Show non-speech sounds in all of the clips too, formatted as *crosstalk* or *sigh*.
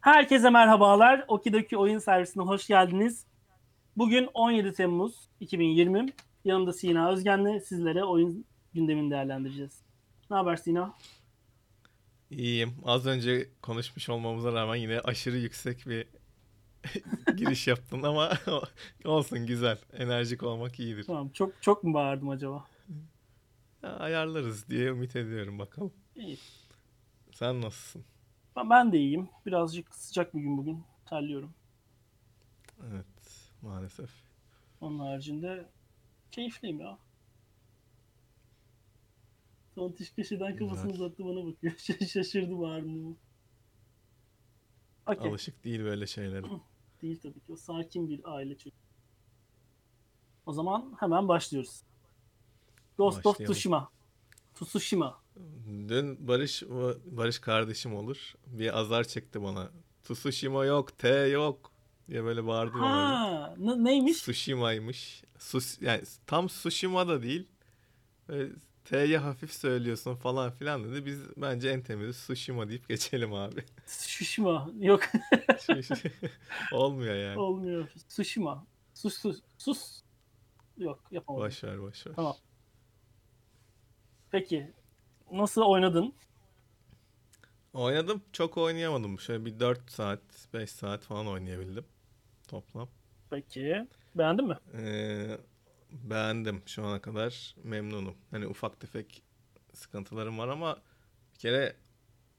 Herkese merhabalar. Okidoki oyun servisine hoş geldiniz. Bugün 17 Temmuz 2020. Yanımda Sina Özgen'le sizlere oyun gündemini değerlendireceğiz. Ne haber Sina? İyiyim. Az önce konuşmuş olmamıza rağmen yine aşırı yüksek bir *laughs* giriş yaptın ama *laughs* olsun güzel. Enerjik olmak iyidir. Tamam. Çok çok mu bağırdım acaba? Ya, ayarlarız diye ümit ediyorum bakalım. İyi. Sen nasılsın? Ben- Ben de iyiyim. Birazcık sıcak bir gün bugün. Terliyorum. Evet, maalesef. Onun haricinde keyifliyim ya. Tontiş köşeden kafasını Güzel. uzattı bana bakıyor. *laughs* Şaşırdı bağırdığımı. Okey. Alışık değil böyle şeylere. *clears throat* Değil tabii ki. O sakin bir aile çocuğu. O zaman hemen başlıyoruz. Ghost of Başlayalım. Tsushima. Tsushima. Dün Barış Barış kardeşim olur. Bir azar çekti bana. Tsushima yok, T yok diye böyle bağırdı bana. Ha, ne- neymiş? Tsushima'ymış. Sus, yani tam Tsushima da değil. Böyle T'ye hafif söylüyorsun falan filan dedi. Biz bence en temizi Tsushima deyip geçelim abi. Tsushima. Yok *laughs* Olmuyor yani. olmuyor. Tsushima. Sus sus. Sus. Yok yapamadım. Boş ver boş ver. Tamam. Peki. Nasıl oynadın? Oynadım çok oynayamadım. Şöyle bir 4 saat 5 saat falan oynayabildim toplam. Peki. Beğendin mi? Ee, beğendim şu ana kadar memnunum. Hani ufak tefek sıkıntılarım var ama bir kere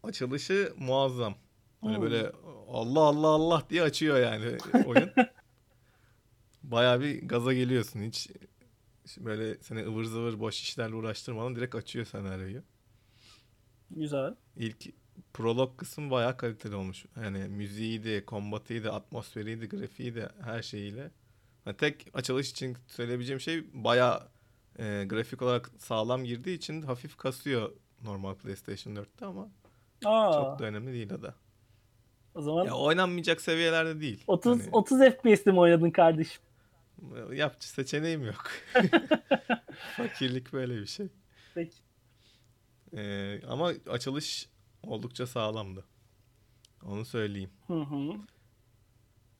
açılışı muazzam. Hani Hmm. böyle Allah Allah Allah diye açıyor yani oyun. *laughs* Bayağı bir gaza geliyorsun hiç böyle seni ıvır zıvır boş işlerle uğraştırmadan direkt açıyor senaryoyu. Güzel. İlk prolog kısmı bayağı kaliteli olmuş. Yani müziğiydi, kombatıydı, atmosferiydi, grafiğiydi, her şeyiyle. Yani tek açılış için söyleyebileceğim şey bayağı e, grafik olarak sağlam girdiği için hafif kasıyor normal PlayStation 4'te ama Aa, çok da önemli değil o da. o zaman Ya oynanmayacak seviyelerde değil. 30 Hani 30 FPS'te mi oynadın kardeşim? yapıcı seçeneğim yok. *laughs* Fakirlik böyle bir şey. Peki. E, ama açılış oldukça sağlamdı. Onu söyleyeyim. Hı hı.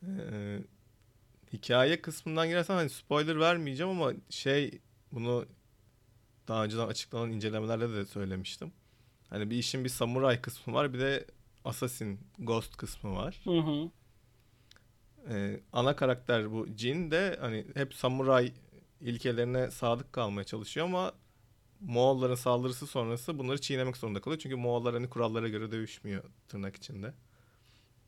Ee, hikaye kısmından girersem hani spoiler vermeyeceğim ama şey bunu daha önceden açıklanan incelemelerde de söylemiştim. Hani bir işin bir samuray kısmı var bir de assassin ghost kısmı var. Hı hı. Ee, ana karakter bu Jin de hani hep samuray ilkelerine sadık kalmaya çalışıyor ama Moğolların saldırısı sonrası bunları çiğnemek zorunda kalıyor. Çünkü Moğollar hani kurallara göre dövüşmüyor tırnak içinde.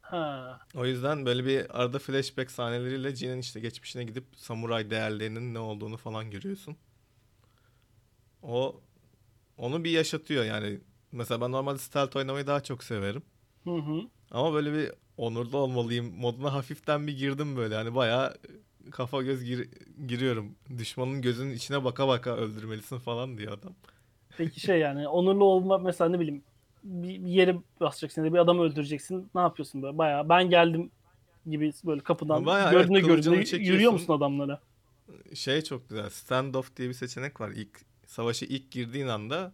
Ha. O yüzden böyle bir arada flashback sahneleriyle Jin'in işte geçmişine gidip samuray değerlerinin ne olduğunu falan görüyorsun. O onu bir yaşatıyor yani. Mesela ben normalde stealth oynamayı daha çok severim. Hı hı. Ama böyle bir onurlu olmalıyım moduna hafiften bir girdim böyle. Hani bayağı kafa göz gir- giriyorum. Düşmanın gözünün içine baka baka öldürmelisin falan diyor adam. Peki şey yani onurlu olma mesela ne bileyim bir, bir yere basacaksın ya da bir adamı öldüreceksin. Ne yapıyorsun böyle? Bayağı ben geldim gibi böyle kapıdan Bayağı evet, gördüğüne kılıcını gördüğüne yürüyor musun adamlara? Şey çok güzel. Standoff diye bir seçenek var. İlk savaşa ilk girdiğin anda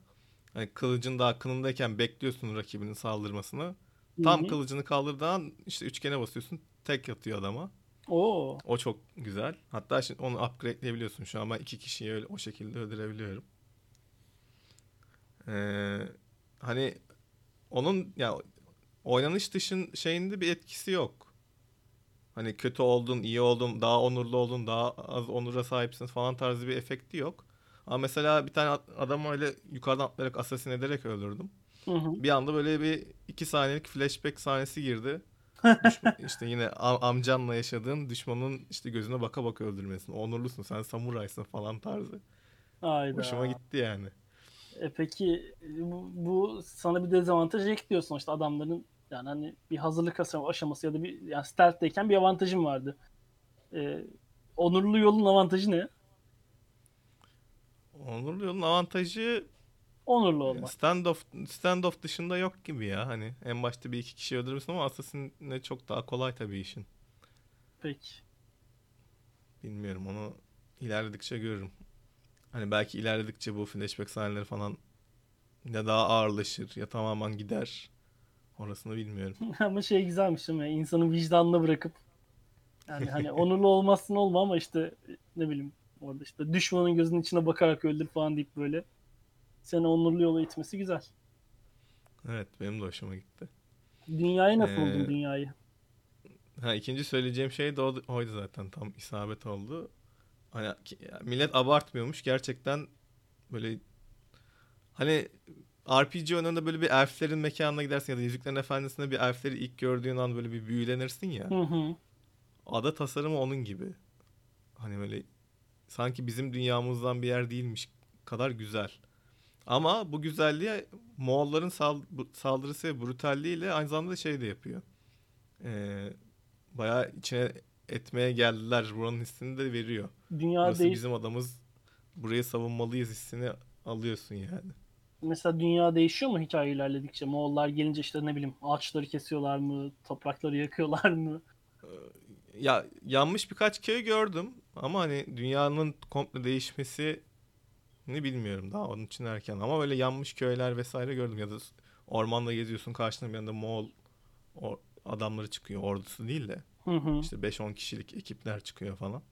hani kılıcın daha kınındayken bekliyorsun rakibinin saldırmasını. Tam Hı hı. kılıcını kaldırdığı an işte üçgene basıyorsun. Tek atıyor adama. Oo. O çok güzel. Hatta şimdi onu upgrade'leyebiliyorsun. Şu an ben iki kişiyi öyle o şekilde öldürebiliyorum. Ee, hani onun ya oynanış dışın şeyinde bir etkisi yok. Hani kötü oldun, iyi oldun, daha onurlu oldun, daha az onura sahipsin falan tarzı bir efekti yok. Ama mesela bir tane ad- adamı öyle yukarıdan atlayarak asasin ederek öldürdüm. Hı hı. Bir anda böyle bir iki saniyelik flashback sahnesi girdi. İşte yine am- amcanla yaşadığın düşmanın işte gözüne baka baka öldürmesin. Onurlusun sen samuraysın falan tarzı. Hayda. Hoşuma gitti yani. E peki bu, bu sana bir dezavantaj ekliyor sonuçta adamların yani hani bir hazırlık aşama- aşaması ya da bir yani stealth'teyken bir avantajın vardı. E, onurlu yolun avantajı ne? Onurlu yolun avantajı Onurlu olmak. standoff standoff dışında yok gibi ya. Hani en başta bir iki kişi öldürürsün ama Assassin'le çok daha kolay tabii işin. Peki. Bilmiyorum onu ilerledikçe görürüm. Hani belki ilerledikçe bu flashback sahneleri falan ya daha ağırlaşır ya tamamen gider. Orasını bilmiyorum. *laughs* ama şey güzelmiş değil mi? İnsanın vicdanına bırakıp yani hani onurlu olmazsın olma ama işte ne bileyim orada işte düşmanın gözünün içine bakarak öldür falan deyip böyle seni onurlu yola itmesi güzel. Evet benim de hoşuma gitti. Dünyayı nasıl Ee, buldun dünyayı? Ha ikinci söyleyeceğim şey de oydu zaten tam isabet oldu. Hani millet abartmıyormuş gerçekten böyle hani RPG oyununda böyle bir elflerin mekanına gidersin ya da Yüzüklerin Efendisi'nde bir elfleri ilk gördüğün an böyle bir büyülenirsin ya. Hı hı. Ada tasarımı onun gibi. Hani böyle sanki bizim dünyamızdan bir yer değilmiş kadar güzel. Ama bu güzelliğe Moğolların saldırısı ve brutalliğiyle aynı zamanda şey de yapıyor. Ee, bayağı içine etmeye geldiler. Buranın hissini de veriyor. Dünya Burası değil. bizim adamız. Burayı savunmalıyız hissini alıyorsun yani. Mesela dünya değişiyor mu hikaye ilerledikçe? Moğollar gelince işte ne bileyim ağaçları kesiyorlar mı? Toprakları yakıyorlar mı? Ya yanmış birkaç köy gördüm ama hani dünyanın komple değişmesi ne bilmiyorum daha onun için erken ama böyle yanmış köyler vesaire gördüm ya da ormanda geziyorsun karşına bir anda Moğol or- adamları çıkıyor ordusu değil de Hı hı. işte 5-10 kişilik ekipler çıkıyor falan.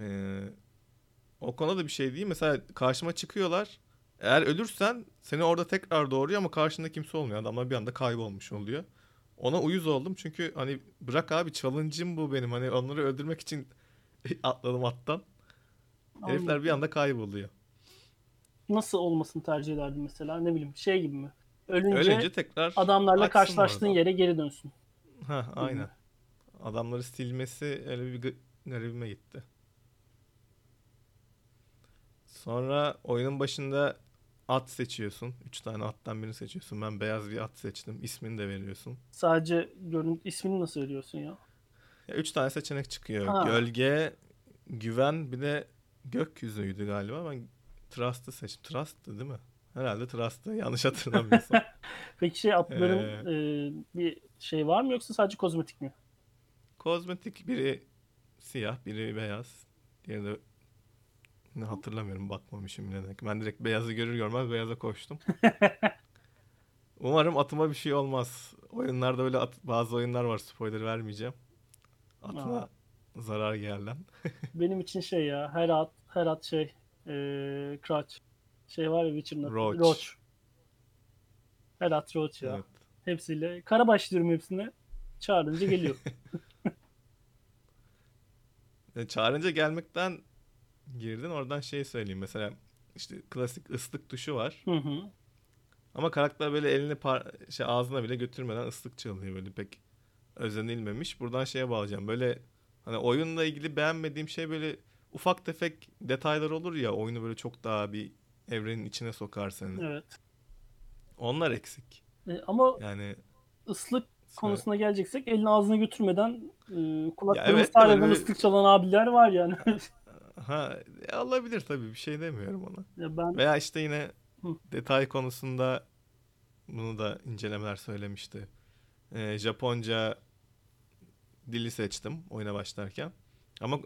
Ee, o konuda da bir şey değil. Mesela karşıma çıkıyorlar. Eğer ölürsen seni orada tekrar doğuruyor ama karşında kimse olmuyor. Adamlar bir anda kaybolmuş oluyor. Ona uyuz oldum çünkü hani bırak abi challenge'ım bu benim. Hani onları öldürmek için *laughs* atladım attan. Herifler bir anda kayboluyor. Nasıl olmasını tercih ederdin mesela? Ne bileyim şey gibi mi? Ölünce, Ölünce tekrar adamlarla karşılaştığın orada. yere geri dönsün. Ha aynen. Adamları silmesi öyle bir garibime gitti. Sonra oyunun başında at seçiyorsun. Üç tane attan birini seçiyorsun. Ben beyaz bir at seçtim. İsmini de veriyorsun. Sadece görün ismini nasıl veriyorsun ya? Ya üç tane seçenek çıkıyor. Ha. Gölge, güven bir de gökyüzüydü galiba. Ben Trust'ı seçtim. Trust'tı değil mi? Herhalde Trust'ı. Yanlış hatırlamıyorsam. *laughs* Peki şey atların e, bir şey var mı yoksa sadece kozmetik mi? Kozmetik biri siyah, biri beyaz. Diğeri de ne hatırlamıyorum bakmamışım bile. Ben direkt beyazı görür görmez beyaza koştum. *laughs* Umarım atıma bir şey olmaz. Oyunlarda öyle at- bazı oyunlar var spoiler vermeyeceğim. Atıma Aa. Zarar gelen. *laughs* Benim için şey ya her at her at şey e, Crouch. Şey var ya Witcher'ın adı. Roach. Roach. Her at Roach ya. Evet. Hepsiyle. Karabaş diyorum hepsine. Çağırınca geliyor. *laughs* E, Çağırınca gelmekten girdin. Oradan şey söyleyeyim. Mesela işte klasik ıslık tuşu var. hı hı. Ama karakter böyle elini par- şey ağzına bile götürmeden ıslık çalıyor böyle pek özenilmemiş. Buradan şeye bağlayacağım. Böyle hani oyunla ilgili beğenmediğim şey böyle ufak tefek detaylar olur ya oyunu böyle çok daha bir evrenin içine sokar seni. Evet. Onlar eksik. E, ama Yani ıslık konusuna geleceksek elini ağzına götürmeden e, kulaklarını evet de sarmadan böyle- ıslık çalan abiler var yani. *laughs* ha e, olabilir tabii bir şey demiyorum ona. ya ben Veya işte yine Hı. detay konusunda bunu da incelemeler söylemişti. Ee, Japonca dili seçtim oyuna başlarken. Ama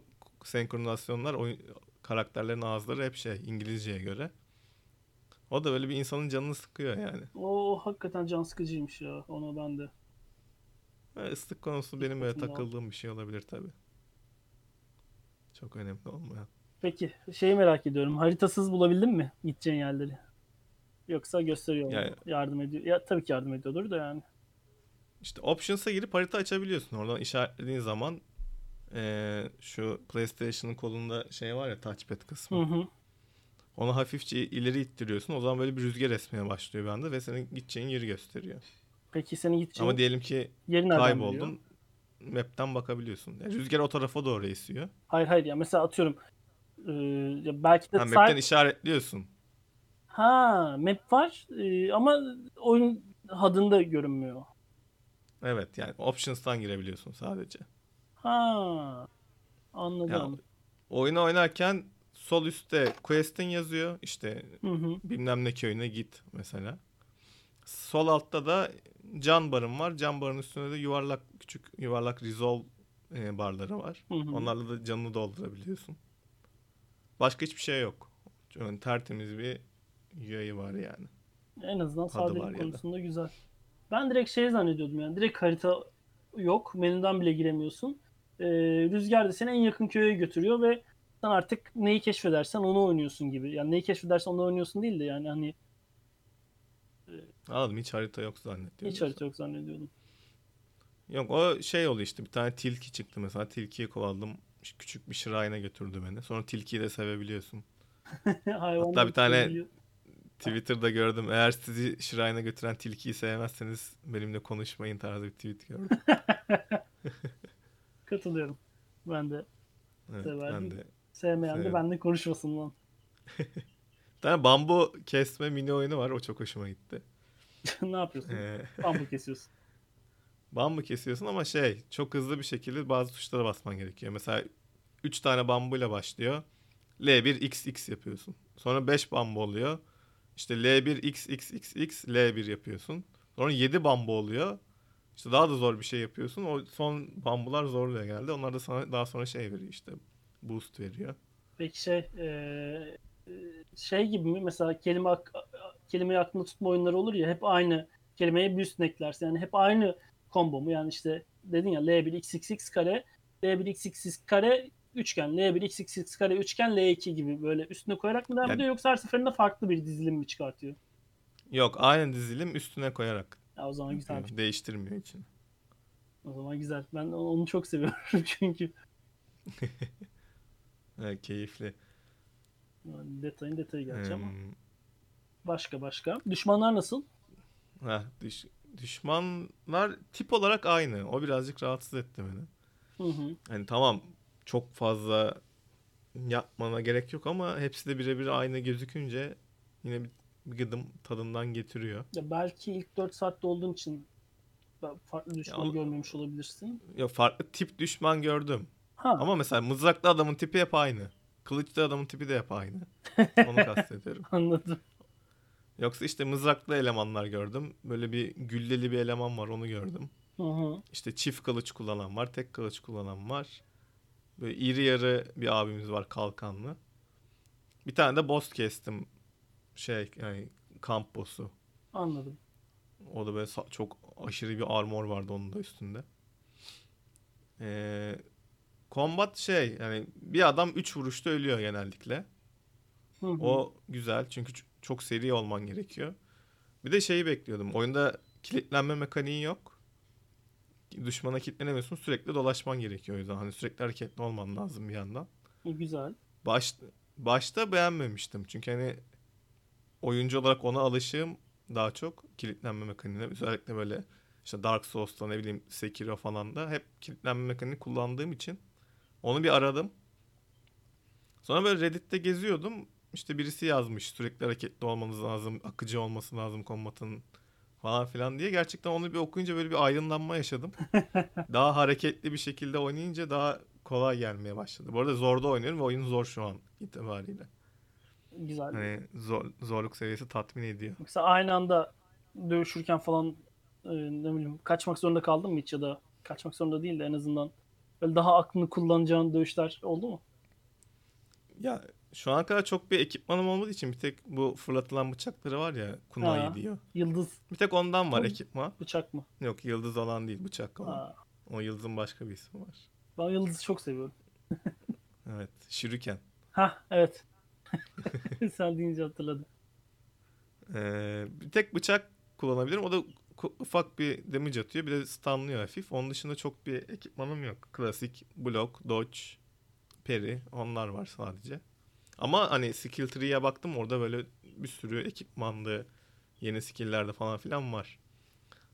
senkronizasyonlar oyun, karakterlerin ağızları hep şey İngilizceye göre. O da böyle bir insanın canını sıkıyor yani. o hakikaten can sıkıcıymış ya. Onu ben de. Ve ıslık konusu benim böyle takıldığım bir şey olabilir tabii. Çok önemli olmayan. Peki şeyi merak ediyorum. Haritasız bulabildin mi gideceğin yerleri? Yoksa gösteriyor mu? Yani- Yardım ediyor. Ya tabii ki yardım ediyordur da yani. İşte Options'a girip harita açabiliyorsun. Oradan işaretlediğin zaman eee, şu PlayStation'ın kolunda şey var ya touchpad kısmı. Hı hı. Onu hafifçe ileri ittiriyorsun. O zaman böyle bir rüzgar esmeye başlıyor bir anda ve senin gideceğin yeri gösteriyor. Peki senin gideceğin Ama diyelim ki yeri nereden biliyor? kayboldun. Map'ten bakabiliyorsun. Yani rüzgar o tarafa doğru esiyor. Hayır hayır ya mesela atıyorum e, ya belki de Ha, map'ten işaretliyorsun. ha map var e, ama oyun HUD'ında görünmüyor. Evet yani Options'tan girebiliyorsun sadece. Ha anladım. Ya, oyunu oynarken sol üstte Quest'in yazıyor. İşte Hı hı. bilmem ne köyüne git mesela. Sol altta da can barın var. Can barın üstünde de yuvarlak küçük yuvarlak resolve barları var. Hı hı. Onlarla da canını doldurabiliyorsun. Başka hiçbir şey yok. Yani tertemiz bir UI'yi var yani. En azından var sadelik konusunda güzel. Ben direkt şey zannediyordum yani. Direkt harita yok. Menüden bile giremiyorsun. Ee, rüzgar da seni en yakın köye götürüyor ve sen artık neyi keşfedersen onu oynuyorsun gibi. Yani neyi keşfedersen onu oynuyorsun değil de yani hani Anladım hiç harita yok zannediyorum. hiç harita yok zannediyordum. Yok o şey oldu işte bir tane tilki çıktı mesela tilkiyi kovaladım. Küçük bir şırayına götürdü beni. Sonra tilkiyi de sevebiliyorsun. *laughs* Hatta bir tane- biliyor. Twitter'da gördüm. Eğer sizi şırayına götüren tilkiyi sevmezseniz benimle konuşmayın tarzı bir tweet gördüm. *laughs* Katılıyorum. Ben de Evet, Severdim. ben de. sevmeyen de Severim. benimle konuşmasın lan. *laughs* Bir tane bambu kesme mini oyunu var. O çok hoşuma gitti. *laughs* ne yapıyorsun? Ee, Bambu kesiyorsun. bambu kesiyorsun ama şey çok hızlı bir şekilde bazı tuşlara basman gerekiyor. Mesela 3 tane bambuyla başlıyor. L1 XX yapıyorsun. Sonra 5 bambu oluyor. İşte L1 XXXX L1 yapıyorsun. Sonra 7 bambu oluyor. İşte daha da zor bir şey yapıyorsun. O son bambular zorluyor geldi. Onlar da sana daha sonra şey veriyor işte. Boost veriyor. Peki şey eee, şey gibi mi? Mesela kelime kelimeyi aklında tutma oyunları olur ya hep aynı kelimeye bir üstüne eklersin. Yani hep aynı combo mu? Yani işte dedin ya L1 xxx kare L1 xxx kare üçgen L1 xxx kare üçgen L2 gibi böyle üstüne koyarak mı devam Yani- ediyor yoksa her seferinde farklı bir dizilim mi çıkartıyor? Yok aynı dizilim üstüne koyarak. Ya o zaman güzel. Değiştirmiyor için. O zaman güzel. Ben onu çok seviyorum *laughs* çünkü *laughs* Evet, keyifli. yani detayın detayı gerçi ama. Hmm, Başka başka. Düşmanlar nasıl? heh, düş- düşmanlar tip olarak aynı. O birazcık rahatsız etti beni. Hı hı. Hani tamam çok fazla yapmana gerek yok ama hepsi de birebir aynı gözükünce yine bir, bir gıdım tadından getiriyor. Ya belki ilk 4 saatte olduğun için farklı düşman o- görmemiş olabilirsin. Ya farklı tip düşman gördüm. Ha, Ama mesela mızraklı adamın tipi hep aynı. Kılıçlı adamın tipi de hep aynı. *laughs* Onu kastediyorum. anladım. Yoksa işte mızraklı elemanlar gördüm. Böyle bir gülleli bir eleman var onu gördüm. Hı hı. İşte çift kılıç kullanan var, tek kılıç kullanan var. Böyle iri yarı bir abimiz var kalkanlı. Bir tane de boss kestim. Şey yani kamp boss'u. Anladım. O da böyle çok aşırı bir armor vardı onun da üstünde. Ee, combat şey yani bir adam 3 vuruşta ölüyor genellikle. Hı hı. O güzel çünkü çok seri olman gerekiyor. Bir de şeyi bekliyordum. Oyunda kilitlenme mekaniği yok. Düşmana kilitlenemiyorsun. Sürekli dolaşman gerekiyor o yüzden. Hani sürekli hareketli olman lazım bir yandan. Güzel. Baş, başta beğenmemiştim. Çünkü hani oyuncu olarak ona alışığım daha çok kilitlenme mekaniğine. Özellikle böyle işte Dark Souls'ta ne bileyim Sekiro falan da hep kilitlenme mekaniğini kullandığım için onu bir aradım. Sonra böyle Reddit'te geziyordum. İşte birisi yazmış sürekli hareketli olmanız lazım, akıcı olması lazım kombatın falan filan diye. Gerçekten onu bir okuyunca böyle bir aydınlanma yaşadım. *laughs* daha hareketli bir şekilde oynayınca daha kolay gelmeye başladı. Bu arada zorda oynuyorum ve oyun zor şu an itibariyle. Güzel. Hani zor, zorluk seviyesi tatmin ediyor. Mesela aynı anda dövüşürken falan e, ne bileyim kaçmak zorunda kaldın mı hiç ya da kaçmak zorunda değil de en azından böyle daha aklını kullanacağın dövüşler oldu mu? Ya şu ana kadar çok bir ekipmanım olmadığı için bir tek bu fırlatılan bıçakları var ya kunai diyor. Yıldız Bir tek ondan var ekipman. bıçak mı? Yok yıldız olan değil bıçak olan. Ha, O yıldızın başka bir ismi var. ben yıldızı çok seviyorum. *laughs* Evet shuriken. Ha evet. *laughs* Sen deyince hatırladım. Ee, bir tek bıçak kullanabilirim. O da ufak bir damage atıyor. Bir de stunlıyor hafif. Onun dışında çok bir ekipmanım yok. Klasik block, dodge, parry onlar var sadece. Ama hani skill tree'ye baktım orada böyle bir sürü ekipmanlı yeni skill'lerde falan filan var.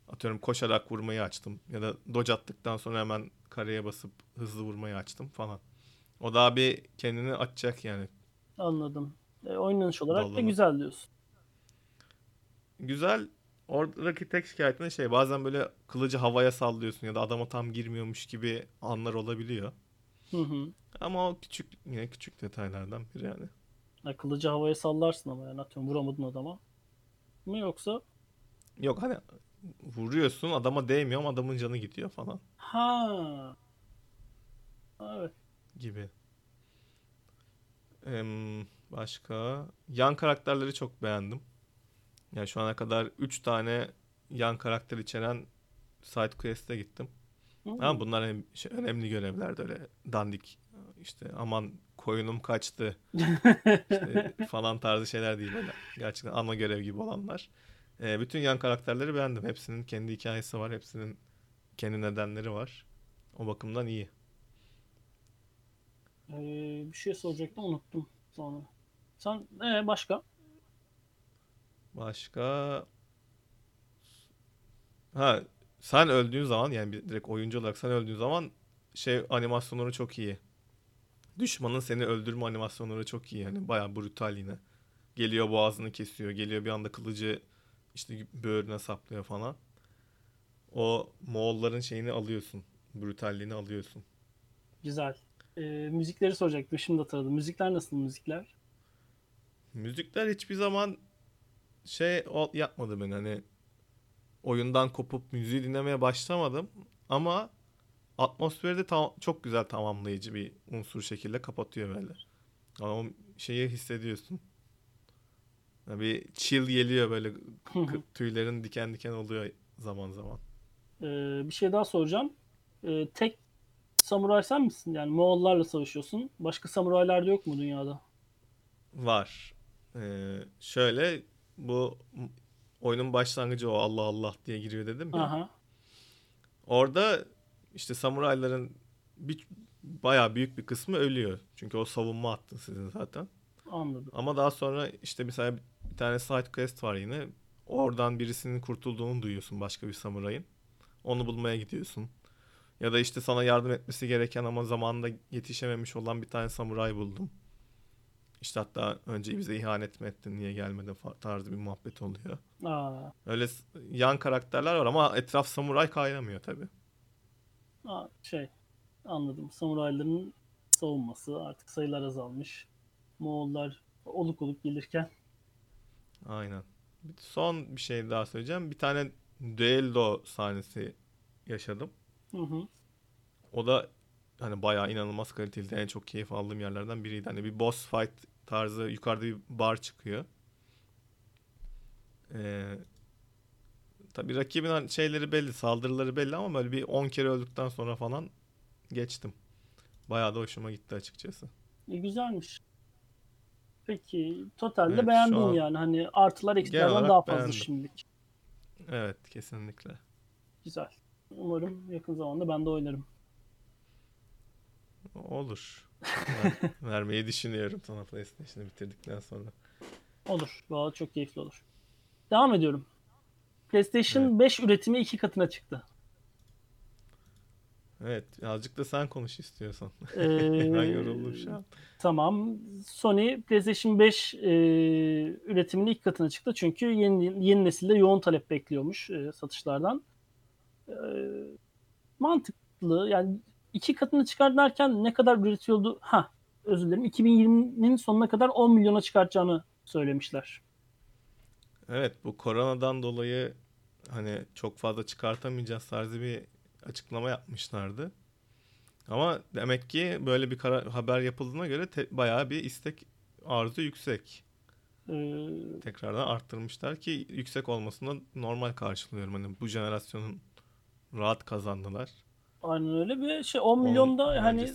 Atıyorum koşarak vurmayı açtım. Ya da dodge attıktan sonra hemen kareye basıp hızlı vurmayı açtım falan. O daha bir kendini açacak yani. Anladım. E, oynanış olarak da Dallama. güzel diyorsun. Güzel. Oradaki tek şikayetim şey bazen böyle kılıcı havaya sallıyorsun ya da adama tam girmiyormuş gibi anlar olabiliyor. Hı hı. Ama o küçük yine küçük detaylardan biri yani. Ya, kılıcı havaya sallarsın ama yani atıyorum vuramadın adama. Mı yoksa? Yok hani vuruyorsun adama değmiyor ama adamın canı gidiyor falan Ha. Evet. gibi. Em, başka yan karakterleri çok beğendim. Yani şu ana kadar 3 tane yan karakter içeren side quest'e gittim. Ama bunlar hem şey, önemli görevlerdi öyle dandik işte aman koyunum kaçtı *laughs* işte falan tarzı şeyler değil böyle gerçekten ana görev gibi olanlar. Ee, bütün yan karakterleri beğendim. Hepsinin kendi hikayesi var. Hepsinin kendi nedenleri var. O bakımdan iyi. Ee, bir şey soracaktım unuttum sonra. Sen ee, başka? Başka ha sen öldüğün zaman yani direkt oyuncu olarak sen öldüğün zaman şey animasyonları çok iyi. Düşmanın seni öldürme animasyonları çok iyi. Yani bayağı brutal yine. Geliyor boğazını kesiyor. Geliyor bir anda kılıcı işte böğrüne saplıyor falan. O Moğolların şeyini alıyorsun. Brutalliğini alıyorsun. Güzel. Ee, müzikleri soracaktım. Şimdi hatırladım. Müzikler nasıl müzikler? Müzikler hiçbir zaman şey yapmadı ben hani oyundan kopup müziği dinlemeye başlamadım ama atmosferi de tam- çok güzel tamamlayıcı bir unsur şekilde kapatıyor böyle. Yani o şeyi hissediyorsun. Yani bir chill geliyor böyle tüylerin diken diken oluyor zaman zaman. Ee, bir şey daha soracağım. Ee, tek samuray sen misin? Yani Moğollarla savaşıyorsun. Başka samuraylar da yok mu dünyada? Var. Ee, şöyle bu oyunun başlangıcı o Allah Allah diye giriyor dedim ya. Aha. Orada işte samurayların bir bayağı büyük bir kısmı ölüyor. Çünkü o savunma hattı sizin zaten. Anladım. Ama daha sonra işte mesela bir tane side quest var yine. Oradan birisinin kurtulduğunu duyuyorsun başka bir samurayın. Onu bulmaya gidiyorsun. Ya da işte sana yardım etmesi gereken ama zamanında yetişememiş olan bir tane samuray buldum. İşte hatta önce bize ihanet mi ettin niye gelmedin tarzı bir muhabbet oluyor. Aa, Öyle yan karakterler var ama etraf samuray kaynamıyor tabii. Aa, şey anladım. Samurayların savunması artık sayılar azalmış. Moğollar oluk oluk gelirken Aynen. Son bir şey daha söyleyeceğim. Bir tane düello sahnesi yaşadım. hı hı. O da hani bayağı inanılmaz kaliteliydi. En çok keyif aldığım yerlerden biriydi. Hani bir boss fight tarzı yukarıda bir bar çıkıyor. Ee, tabii rakibin hani şeyleri belli, saldırıları belli ama böyle bir 10 kere öldükten sonra falan geçtim. Bayağı da hoşuma gitti açıkçası. E, güzelmiş. Peki totalde Evet, an yani hani artılar eksilerden daha fazla beğendim. şimdilik. Evet, kesinlikle. Güzel. Umarım yakın zamanda ben de oynarım. Olur. Ver- *laughs* vermeyi düşünüyorum sana PlayStation'ı bitirdikten sonra. Olur. Valla çok keyifli olur. Devam ediyorum. PlayStation Evet. 5 üretimi iki katına çıktı. Evet, azıcık da sen konuş istiyorsan. Ee, *laughs* Ben yoruldum şu an. Tamam. Sony PlayStation 5 e, üretiminin ilk katına çıktı. Çünkü yeni, yeni nesilde yoğun talep bekliyormuş e, satışlardan. E, mantıklı. Yani iki katını çıkar derken ne kadar üretiyordu? Ha, özür dilerim. 2020'nin sonuna kadar 10 milyona çıkartacağını söylemişler. Evet, bu koronadan dolayı hani çok fazla çıkartamayacağız tarzı bir açıklama yapmışlardı. Ama demek ki böyle bir kara- haber yapıldığına göre te- bayağı bir istek arzu yüksek. E, Tekrardan arttırmışlar ki yüksek olmasını normal karşılıyorum. Hani bu jenerasyonun rahat kazandılar. aynen öyle bir şey 10 Onun milyon da hani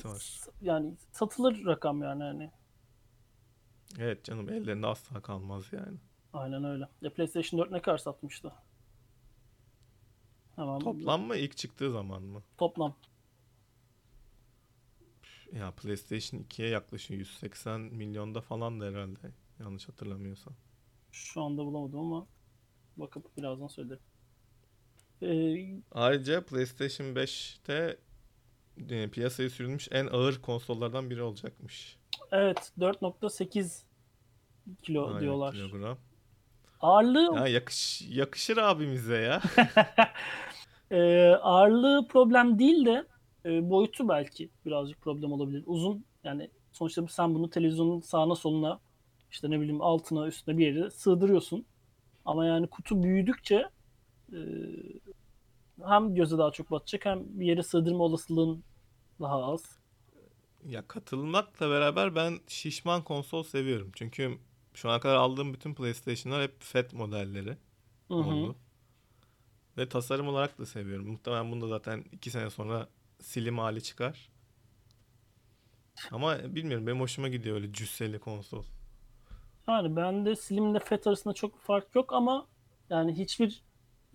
yani satılır rakam yani hani. Evet canım ellerinde asla kalmaz yani. Aynen öyle. Ya PlayStation 4 ne kadar satmıştı? Hemen Toplam mı ilk çıktığı zaman mı? toplam. Ya PlayStation 2'ye yaklaşıyor. 180 milyonda falan da herhalde. Yanlış hatırlamıyorsam. Şu anda bulamadım ama bakıp birazdan söylerim. Ee, Ayrıca PlayStation 5'te e, piyasaya sürülmüş en ağır konsollardan biri olacakmış. evet 4.8 kilo Aynen, diyorlar. kilogram. Ağırlığı Ya yakış, yakışır abimize ya. *laughs* e, ağırlığı problem değil de e, boyutu belki birazcık problem olabilir. Uzun yani sonuçta sen bunu televizyonun sağına soluna işte ne bileyim altına üstüne bir yere sığdırıyorsun. Ama yani kutu büyüdükçe e, hem göze daha çok batacak hem bir yere sığdırma olasılığın daha az. Ya katılmakla beraber ben şişman konsol seviyorum. Çünkü şu ana kadar aldığım bütün PlayStation'lar hep FAT modelleri Hı hı. oldu. Ve tasarım olarak da seviyorum. Muhtemelen bunda zaten iki sene sonra slim hali çıkar. Ama bilmiyorum benim hoşuma gidiyor öyle cüsseli konsol. Yani bende Slim ile Fat arasında çok bir fark yok ama yani hiçbir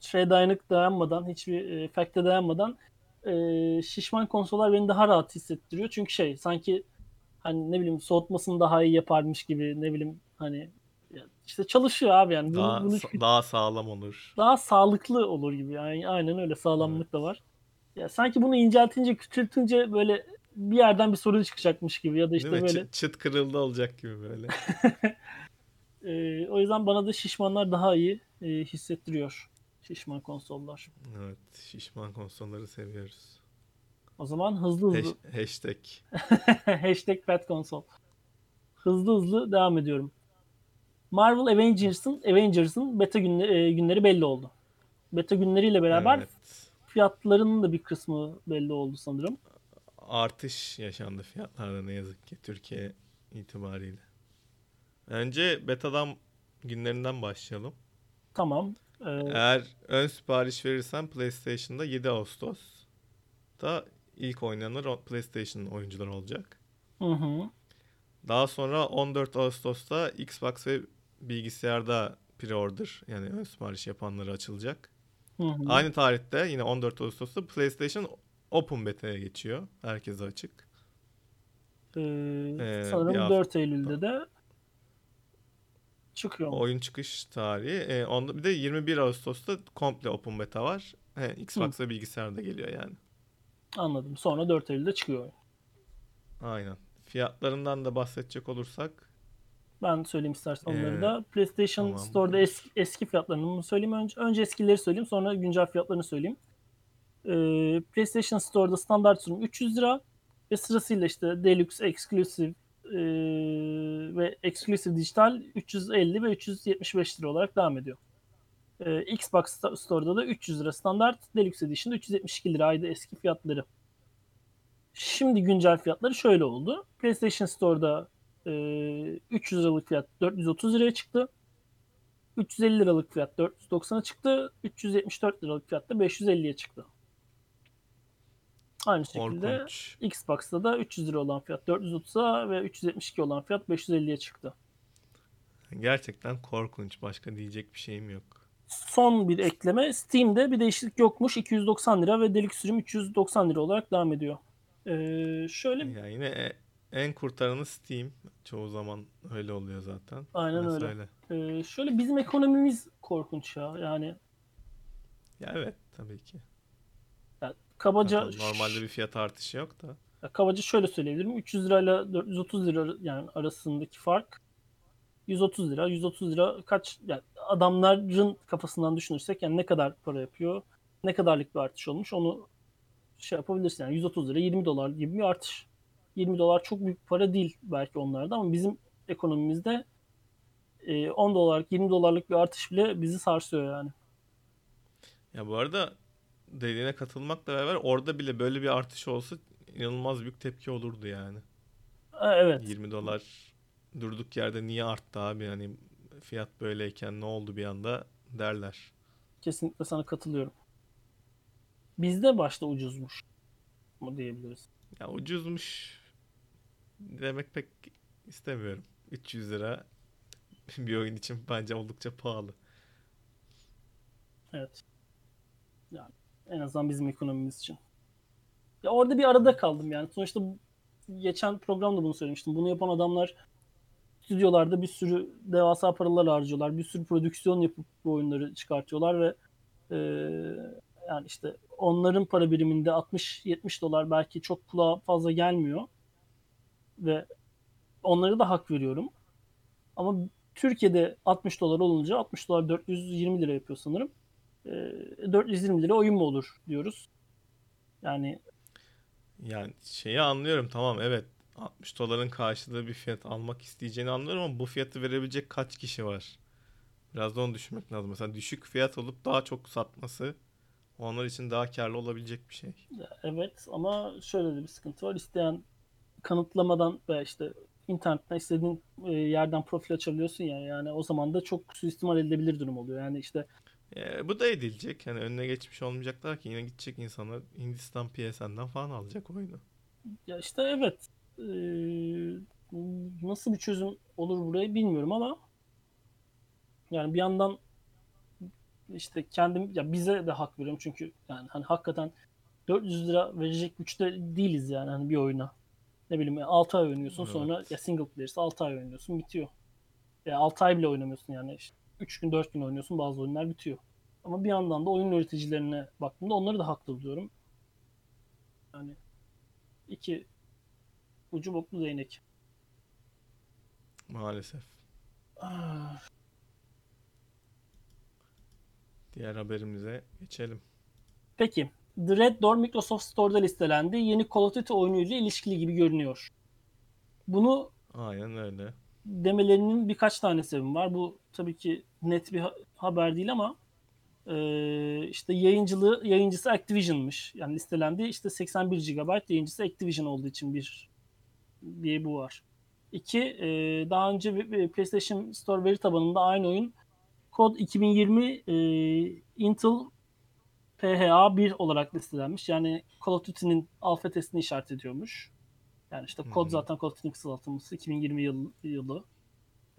şey dayanık dayanmadan, hiçbir e, fact'e dayanmadan e, şişman konsollar beni daha rahat hissettiriyor. Çünkü şey sanki hani ne bileyim soğutmasını daha iyi yaparmış gibi ne bileyim hani işte çalışıyor abi yani bunu, Daha bunu daha sağlam olur. daha sağlıklı olur gibi yani aynen öyle sağlamlık da var. Ya sanki bunu inceltince küçültünce böyle bir yerden bir sorun çıkacakmış gibi ya da işte böyle Çı- çıt kırıldı olacak gibi böyle. *laughs* Ee, o yüzden bana da şişmanlar daha iyi e, hissettiriyor. Şişman konsollar. Evet, şişman konsolları seviyoruz. O zaman hızlı hızlı Hash- hashtag. *laughs* hashtag Fat Console. Hızlı hızlı devam ediyorum. Marvel Avengers'ın Avengers'ın beta günleri, e, günleri belli oldu. Beta günleriyle beraber Evet. fiyatlarının da bir kısmı belli oldu sanırım. Artış yaşandı fiyatlarda ne yazık ki Türkiye itibariyle. Önce betadan günlerinden başlayalım. Tamam. Ee, Eğer ön sipariş verirsen PlayStation'da 7 Ağustos'ta ilk oynanır PlayStation oyuncular olacak. hı hı. Daha sonra 14 Ağustos'ta Xbox ve bilgisayarda pre-order yani ön sipariş yapanları açılacak. Hı hı. Aynı tarihte yine 14 Ağustos'ta PlayStation Open Beta'ya geçiyor. Herkese açık. Ee, Ee, sanırım bir 4 Eylül'de de çıkıyor. mu? Oyun çıkış tarihi. Ee, onda bir de 21 Ağustos'ta komple Open Beta var. He, Xbox ve bilgisayarda geliyor yani. Anladım. Sonra 4 Eylül'de çıkıyor. Aynen. Fiyatlarından da bahsedecek olursak Ben söyleyeyim istersen onları Ee, da. PlayStation tamam. Store'da eski, eski fiyatlarını mı söyleyeyim? Önce, önce eskileri söyleyeyim sonra güncel fiyatlarını söyleyeyim. Ee, PlayStation Store'da standart sürüm 300 lira ve sırasıyla işte Deluxe, Exclusive ee, ve Exclusive Digital 350 ve 375 lira olarak devam ediyor. Ee, Xbox Store'da da 300 lira standart, Deluxe Edition'da 372 liraydı eski fiyatları. Şimdi güncel fiyatları şöyle oldu. PlayStation Store'da ee, 300 liralık fiyat 430 liraya çıktı. 350 liralık fiyat 490'a çıktı. 374 liralık fiyat da 550'ye çıktı. Aynı şekilde korkunç. Xbox'ta da 300 lira olan fiyat 430'a ve 372 olan fiyat 550'ye çıktı. Gerçekten korkunç. Başka diyecek bir şeyim yok. Son bir ekleme. Steam'de bir değişiklik yokmuş. 290 lira ve Deluxe sürüm 390 lira olarak devam ediyor. Ee, şöyle Ya yine en kurtaranı Steam. Çoğu zaman öyle oluyor zaten. Aynen Yine öyle. söyle. e, şöyle bizim ekonomimiz korkunç ya. Yani Ya evet tabii ki. ya kabaca Zaten normalde bir fiyat artışı yok da. Ya kabaca şöyle söyleyebilirim. 300 lirayla 430 lira yani arasındaki fark 130 lira. 130 lira kaç yani adamların kafasından düşünürsek yani ne kadar para yapıyor? Ne kadarlık bir artış olmuş? Onu şey yapabilirsin. Yani 130 lira 20 dolar gibi bir artış. 20 dolar çok büyük para değil belki onlarda ama bizim ekonomimizde e, 10 dolarlık 20 dolarlık bir artış bile bizi sarsıyor yani. Ya bu arada dediğine katılmakla beraber orada bile böyle bir artış olsa inanılmaz büyük tepki olurdu yani. Evet. 20 dolar durduk yerde niye arttı abi hani fiyat böyleyken ne oldu bir anda derler. Kesinlikle sana katılıyorum. Bizde başta ucuzmuş mu diyebiliriz. Ya ucuzmuş demek pek istemiyorum. 300 lira *laughs* bir oyun için bence oldukça pahalı. Evet. Yani en azından bizim ekonomimiz için. Ya orada bir arada kaldım yani. Sonuçta geçen programda bunu söylemiştim. Bunu yapan adamlar stüdyolarda bir sürü devasa paralar harcıyorlar. Bir sürü prodüksiyon yapıp bu oyunları çıkartıyorlar ve e, yani işte onların para biriminde 60-70 dolar belki çok kulağa fazla gelmiyor. Ve onlara da hak veriyorum. Ama Türkiye'de 60 dolar olunca 60 dolar 420 lira yapıyor sanırım. E, 420 lira oyun mu olur diyoruz. Yani Yani şeyi anlıyorum tamam evet 60 doların karşılığı bir fiyat almak isteyeceğini anlıyorum ama bu fiyatı verebilecek kaç kişi var? Biraz da onu düşünmek lazım. Mesela düşük fiyat olup daha çok satması onlar için daha karlı olabilecek bir şey. evet ama şöyle de bir sıkıntı var. İsteyen kanıtlamadan veya işte internetten istediğin e, yerden profil açabiliyorsun ya yani o zaman da çok suistimal edilebilir durum oluyor. Yani işte E, bu da edilecek. Hani önüne geçmiş olmayacaklar ki yine gidecek insanlar Hindistan PSN'den falan alacak oyunu. ya işte evet e, nasıl bir çözüm olur buraya bilmiyorum ama yani bir yandan işte kendim ya bize de hak veriyorum çünkü yani hani hakikaten 400 lira verecek güçte değiliz yani hani bir oyuna. Ne bileyim 6 ay oynuyorsun Evet. sonra ya single player'sa 6 ay oynuyorsun bitiyor. Ya 6 ay bile oynamıyorsun yani işte 3 gün 4 gün oynuyorsun bazı oyunlar bitiyor. Ama bir yandan da oyun üreticilerine baktığımda onları da haklı buluyorum. Yani iki ucu boklu değnek. Maalesef. Ah, Diğer haberimize geçelim. Peki. The Red Door Microsoft Store'da listelendi. Yeni Call of Duty oyunuyla ilişkili gibi görünüyor. Bunu Aynen öyle. demelerinin birkaç tane sebebi var. Bu tabii ki net bir ha- haber değil ama e, işte yayıncılığı yayıncısı Activision'mış. Yani listelendi. İşte 81 GB yayıncısı Activision olduğu için bir diye bu var. İki, e, daha önce PlayStation Store veri tabanında aynı oyun kod 2020 e, Intel PHA 1 olarak listelenmiş. Yani Call of Duty'nin alfa testini işaret ediyormuş. Yani işte kod Hmm. zaten Call of Duty'nin kısaltılması 2020 yıl, yılı.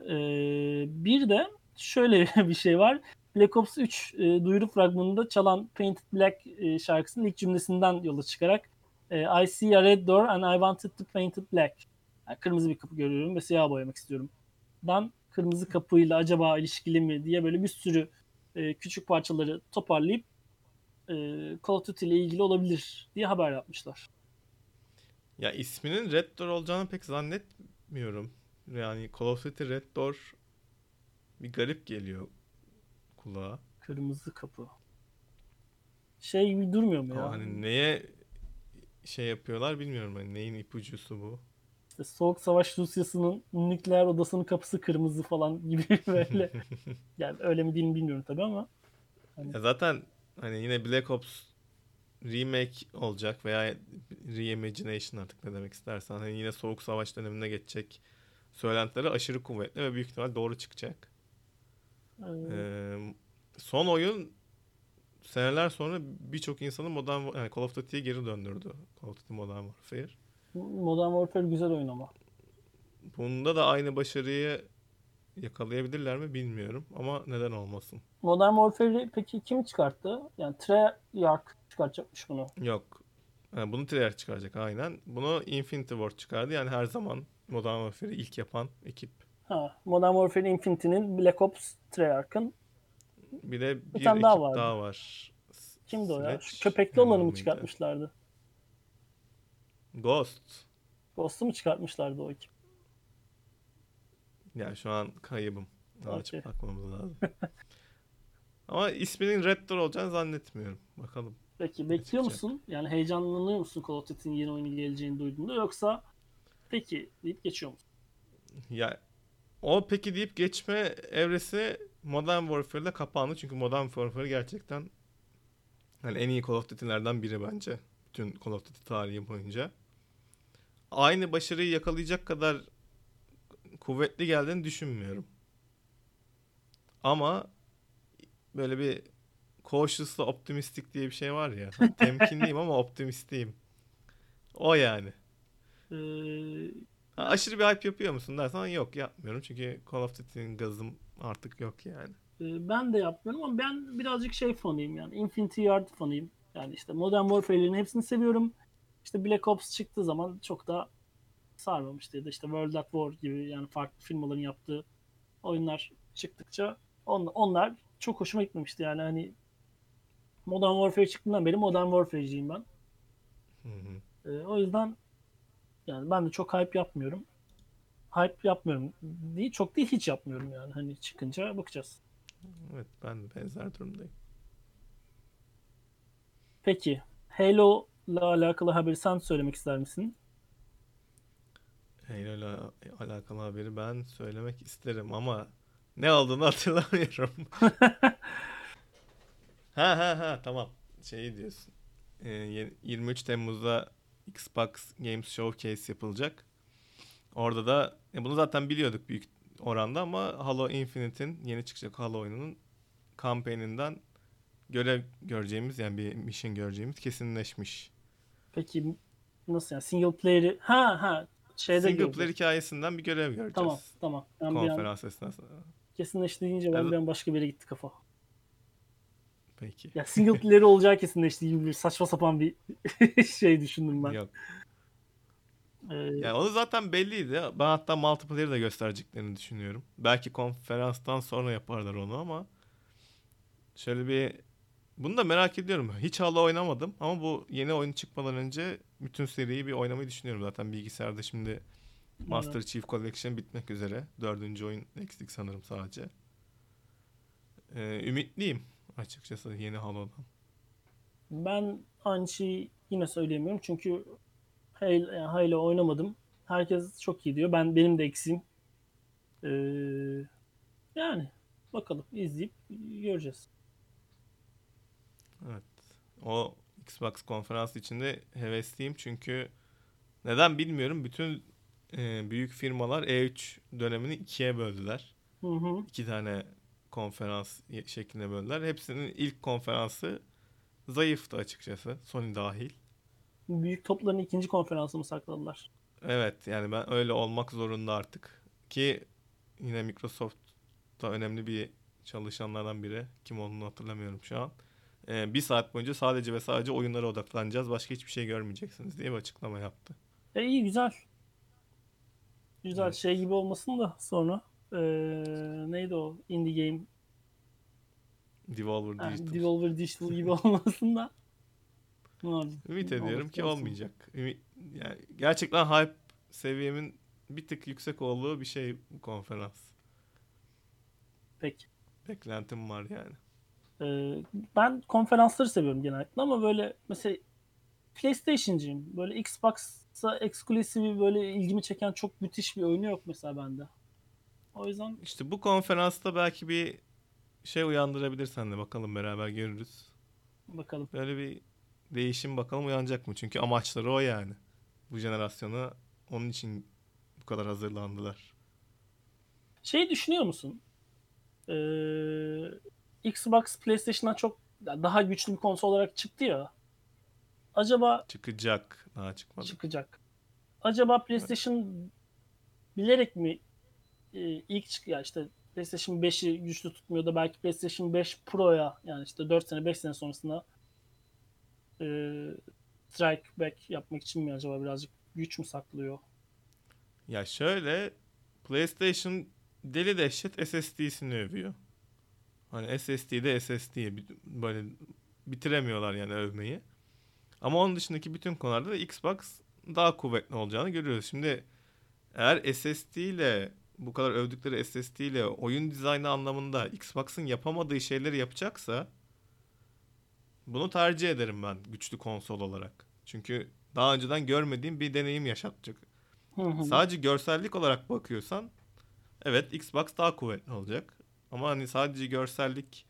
Ee, bir de şöyle *laughs* bir şey var. Black Ops 3 e, duyuru fragmanında çalan Painted Black e, şarkısının ilk cümlesinden yola çıkarak e, I see a red door and I wanted to paint it black. Yani kırmızı bir kapı görüyorum ve siyah boyamak istiyorum. Dan kırmızı kapıyla acaba ilişkili mi diye böyle bir sürü e, küçük parçaları toparlayıp e, Call of Duty ile ilgili olabilir diye haber yapmışlar. Ya isminin Red Door olacağını pek zannetmiyorum. Yani Call of Duty Red Door bir garip geliyor kulağa. Kırmızı kapı. Şey gibi durmuyor mu ya? Ama hani neye şey yapıyorlar bilmiyorum. Hani neyin ipucusu bu? İşte Soğuk Savaş Rusyası'nın nükleer odasının kapısı kırmızı falan gibi *laughs* böyle. *laughs* yani öyle mi değil mi bilmiyorum tabii ama. Ya zaten hani yine Black Ops remake olacak veya reimagination artık ne demek istersen. Hani yine Soğuk Savaş dönemine geçecek söylentileri aşırı kuvvetli ve büyük ihtimal doğru çıkacak. Ee, son oyun seneler sonra birçok insanın Modern yani Call of Duty'ye geri döndürdü. Call of Duty Modern Warfare. Modern Warfare güzel oyun ama. Bunda da aynı başarıyı yakalayabilirler mi bilmiyorum ama neden olmasın. Modern Warfare'i peki kim çıkarttı? Yani Treyarch çıkartacakmış bunu. Yok. Yani bunu Treyarch çıkaracak aynen. Bunu Infinity Ward çıkardı. Yani her zaman Modern Warfare'i ilk yapan ekip. Ha, Modern Warfare Infinity'nin Black Ops Treyarch'ın Bir de bir, tane daha vardı. daha var. kimdi o ya? Şu köpekli olanı mı çıkartmışlardı? Ghost. Ghost'u mu çıkartmışlardı o ekip? Yani şu an kaybım. Açıp Okey. bakmamız lazım. *laughs* Ama isminin Door olacağını zannetmiyorum. Bakalım. Peki bekliyor musun? Yani heyecanlanıyor musun Call of Duty'nin yeni oyunu geleceğini duyduğunda yoksa peki deyip geçiyor musun? Ya o peki deyip geçme evresi Modern Warfare'la kapandı. Çünkü Modern Warfare gerçekten hani en iyi Call of Duty'lerden biri bence. Bütün Call of Duty tarihi boyunca. Aynı başarıyı yakalayacak kadar kuvvetli geldiğini düşünmüyorum. Ama böyle bir cautiously optimistic diye bir şey var ya. *laughs* Temkinliyim ama optimistliyim. O yani. Ee, Ha, aşırı bir hype yapıyor musun dersen yok yapmıyorum. Çünkü Call of Duty'nin gazım artık yok yani. e, ben de yapmıyorum ama ben birazcık şey fanıyım yani. Infinity Yard fanıyım. Yani işte Modern Warfare'lerin hepsini seviyorum. İşte Black Ops çıktığı zaman çok da sarmamıştı. Ya da işte World at War gibi yani farklı firmaların yaptığı oyunlar çıktıkça on, onlar çok hoşuma gitmemişti. Yani hani Modern Warfare çıktığından beri Modern Warfare'ciyim ben. Hı hı. Ee, o yüzden yani ben de çok hype yapmıyorum. Hype yapmıyorum değil, çok değil hiç yapmıyorum yani. Hani çıkınca bakacağız. Evet ben de benzer durumdayım. Peki Halo ile alakalı haberi sen söylemek ister misin? Halo ile alakalı haberi ben söylemek isterim ama ne olduğunu *laughs* hatırlamıyorum. *laughs* ha ha ha tamam. Şeyi diyorsun. Ee, yeni- 23 Temmuz'da Xbox Games Showcase yapılacak. Orada da e, bunu zaten biliyorduk büyük oranda ama Halo Infinite'in yeni çıkacak Halo oyununun kampanyasından görev göreceğimiz yani bir mission göreceğimiz kesinleşmiş. Peki nasıl yani single player'i ha ha şeyde Single player hikayesinden bir görev göreceğiz. Tamam tamam. Ben bir an Konferans esnasında. kesinleşti deyince ben Evet. bir an başka bir yere gitti kafa. Peki. Ya single player'i *laughs* olacağı kesinleşti gibi bir saçma sapan bir *laughs* şey düşündüm ben. Yok. Ee, Yani onu zaten belliydi. Ben hatta multiplayer'ı da göstereceklerini düşünüyorum. Belki konferanstan sonra yaparlar onu ama şöyle bir bunu da merak ediyorum. Hiç Halo oynamadım ama bu yeni oyun çıkmadan önce bütün seriyi bir oynamayı düşünüyorum zaten bilgisayarda şimdi Master Chief Collection bitmek üzere. Dördüncü oyun eksik sanırım sadece. Ee, ümitliyim açıkçası yeni Halo'dan. Ben aynı şeyi yine söyleyemiyorum çünkü Halo, Halo oynamadım. Herkes çok iyi diyor. Ben benim de eksiğim. Ee, yani bakalım izleyip göreceğiz. Evet. O Xbox konferansı içinde hevesliyim çünkü neden bilmiyorum. Bütün e, büyük firmalar E3 dönemini ikiye böldüler. Hı hı. İki tane konferans şeklinde böldüler. Hepsinin ilk konferansı zayıftı açıkçası. Sony dahil. Büyük topların ikinci konferansını sakladılar. Evet yani ben öyle olmak zorunda artık. Ki yine Microsoft da önemli bir çalışanlardan biri. Kim olduğunu hatırlamıyorum şu an. Ee, bir saat boyunca sadece ve sadece oyunlara odaklanacağız. Başka hiçbir şey görmeyeceksiniz diye bir açıklama yaptı. E iyi güzel. Güzel Evet. şey gibi olmasın da sonra ee, neydi o indie game Devolver Digital. Devolver Digital gibi *laughs* olmasın da? Ümit ediyorum ki olsun. olmayacak. Ümit, yani gerçekten hype seviyemin bir tık yüksek olduğu bir şey bu konferans. Peki. Beklentim var yani. Ee, ben konferansları seviyorum genellikle ama böyle mesela PlayStation'cıyım. Böyle Xbox'a exclusive böyle ilgimi çeken çok müthiş bir oyunu yok mesela bende. O yüzden İşte bu konferansta belki bir şey uyandırabilir sende. Bakalım beraber görürüz. bakalım. Böyle bir değişim bakalım uyanacak mı? Çünkü amaçları o yani. Bu jenerasyona onun için bu kadar hazırlandılar. Şey düşünüyor musun? Ee, Xbox PlayStation'dan çok daha güçlü bir konsol olarak çıktı ya. Acaba Çıkacak. Daha çıkmadı. çıkacak. Acaba PlayStation bilerek mi e, ilk çık ya işte PlayStation 5'i güçlü tutmuyor da belki PlayStation 5 Pro'ya yani işte 4 sene 5 sene sonrasında e, strike back yapmak için mi acaba birazcık güç mü saklıyor? Ya şöyle PlayStation deli dehşet SSD'sini övüyor. Hani SSD'de SSD böyle bitiremiyorlar yani övmeyi. Ama onun dışındaki bütün konularda da Xbox daha kuvvetli olacağını görüyoruz. Şimdi eğer SSD ile bu kadar övdükleri SSD ile oyun dizaynı anlamında Xbox'ın yapamadığı şeyleri yapacaksa bunu tercih ederim ben güçlü konsol olarak. Çünkü daha önceden görmediğim bir deneyim yaşatacak. Sadece görsellik olarak bakıyorsan evet Xbox daha kuvvetli olacak. Ama hani sadece görsellik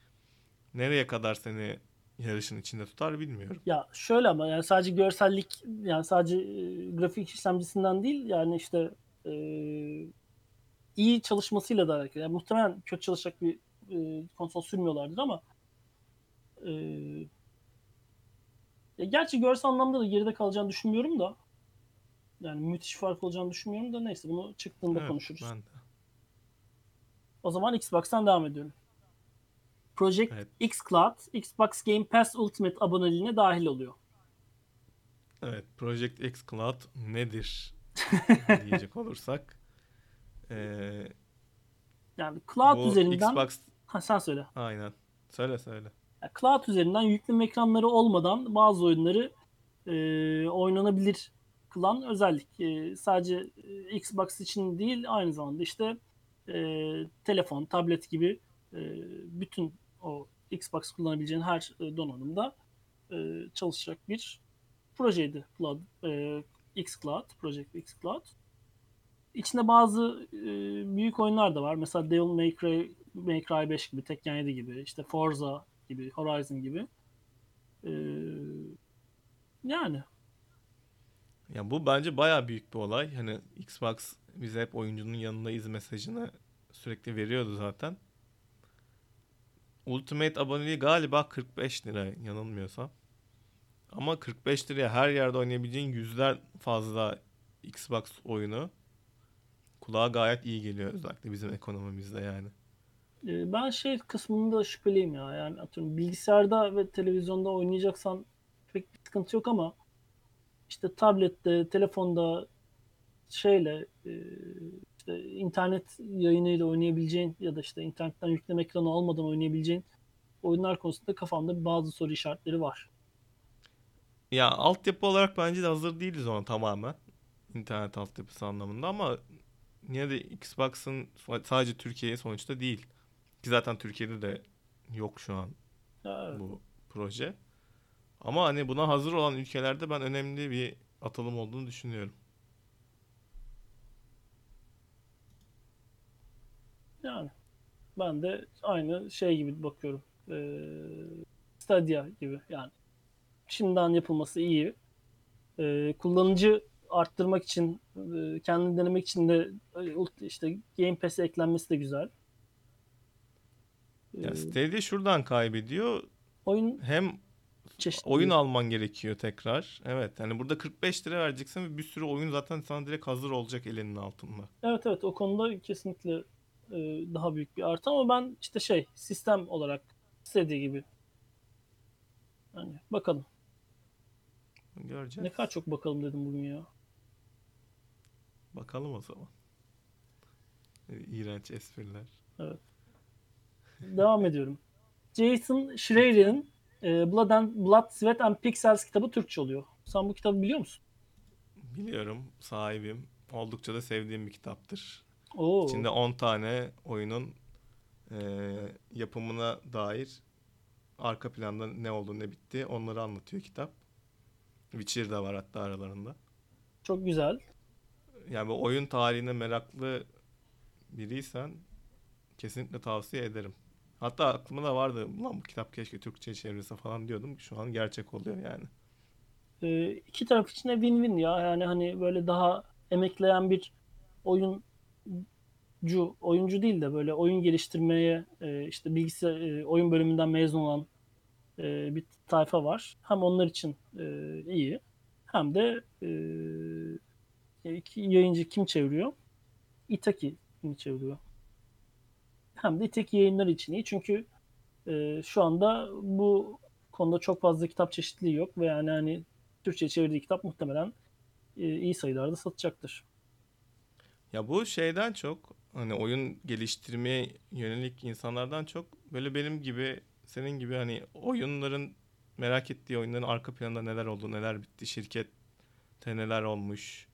nereye kadar seni yarışın içinde tutar bilmiyorum. Ya şöyle ama yani sadece görsellik yani sadece e, grafik işlemcisinden değil yani işte e, iyi çalışmasıyla da alakalı. Yani muhtemelen kötü çalışacak bir e, konsol sürmüyorlardır ama e, ya gerçi görsel anlamda da geride kalacağını düşünmüyorum da yani müthiş fark olacağını düşünmüyorum da neyse bunu çıktığında Evet, konuşuruz. ben de. O zaman Xbox'tan devam ediyorum. Project Evet. X Cloud Xbox Game Pass Ultimate aboneliğine dahil oluyor. Evet, Project X Cloud nedir *laughs* diyecek olursak. Ee, Yani Cloud üzerinden Xbox ha, sen söyle. aynen. Söyle söyle. Yani Cloud üzerinden yükleme ekranları olmadan bazı oyunları e, oynanabilir kılan özellik. E, sadece Xbox için değil aynı zamanda işte e, telefon, tablet gibi e, bütün o Xbox kullanabileceğin her e, donanımda e, çalışacak bir projeydi Cloud, e, X Cloud, Project X Cloud. İçinde bazı e, büyük oyunlar da var. Mesela Devil May Cry, May Cry 5 gibi, Tekken 7 gibi, işte Forza gibi, Horizon gibi. Ee, yani Ya bu bence bayağı büyük bir olay. Hani Xbox bize hep oyuncunun yanındayız mesajını sürekli veriyordu zaten. Ultimate aboneliği galiba 45 lira yanılmıyorsam. Ama 45 liraya her yerde oynayabileceğin yüzler fazla Xbox oyunu kulağa gayet iyi geliyor özellikle bizim ekonomimizde yani. Ee, Ben şey kısmında şüpheliyim ya. Yani atıyorum bilgisayarda ve televizyonda oynayacaksan pek bir sıkıntı yok ama işte tablette, telefonda şeyle e, işte internet yayınıyla oynayabileceğin ya da işte internetten yükleme ekranı olmadan oynayabileceğin oyunlar konusunda kafamda bazı soru işaretleri var. Ya altyapı olarak bence de hazır değiliz ona tamamen. İnternet altyapısı anlamında ama yine de Xbox'ın sadece Türkiye'ye sonuçta değil. Ki zaten Türkiye'de de yok şu an evet. bu proje. Ama hani buna hazır olan ülkelerde ben önemli bir atılım olduğunu düşünüyorum. Yani ben de aynı şey gibi bakıyorum. Ee, Stadia gibi yani. Şimdiden yapılması iyi. Ee, kullanıcı arttırmak için, e, kendini denemek için de e, işte Game Pass'e eklenmesi de güzel. Ee, Ya Stadia şuradan kaybediyor. oyun Hem çeşitli. oyun alman gerekiyor tekrar. Evet hani burada 45 lira vereceksin ve bir sürü oyun zaten sana direkt hazır olacak elinin altında. Evet evet o konuda kesinlikle e, daha büyük bir artı ama ben işte şey sistem olarak Stadia gibi. Yani bakalım. Göreceğiz. Ne kadar çok bakalım dedim bugün ya. Bakalım o zaman. İğrenç espriler. Devam ediyorum. Jason Schreier'in e, Blood and Blood, Sweat and Pixels kitabı Türkçe oluyor. Sen bu kitabı biliyor musun? Biliyorum, sahibim. Oldukça da sevdiğim bir kitaptır. Oo. İçinde 10 tane oyunun eee, yapımına dair arka planda ne oldu ne bitti onları anlatıyor kitap. Witcher de var hatta aralarında. Çok güzel. Yani bu oyun tarihine meraklı biriysen kesinlikle tavsiye ederim. Hatta aklımda da vardı. Ulan bu kitap keşke Türkçe çevrilse falan diyordum. Şu an gerçek oluyor yani. E, iki taraf için de win-win ya. Yani hani böyle daha emekleyen bir oyuncu, oyuncu değil de böyle oyun geliştirmeye e, işte bilgisayar e, oyun bölümünden mezun olan e, bir tayfa var. Hem onlar için e, iyi hem de e, iki yayıncı kim çeviriyor? Itaki mi çeviriyor? Hem de Itaki yayınları için iyi. Çünkü e, şu anda bu konuda çok fazla kitap çeşitliliği yok ve yani hani Türkçe çevirdiği kitap muhtemelen e, iyi sayılarda satacaktır. Ya bu şeyden çok hani oyun geliştirmeye yönelik insanlardan çok böyle benim gibi senin gibi hani oyunların merak ettiği oyunların arka planında neler oldu, neler bitti, şirkette neler olmuş,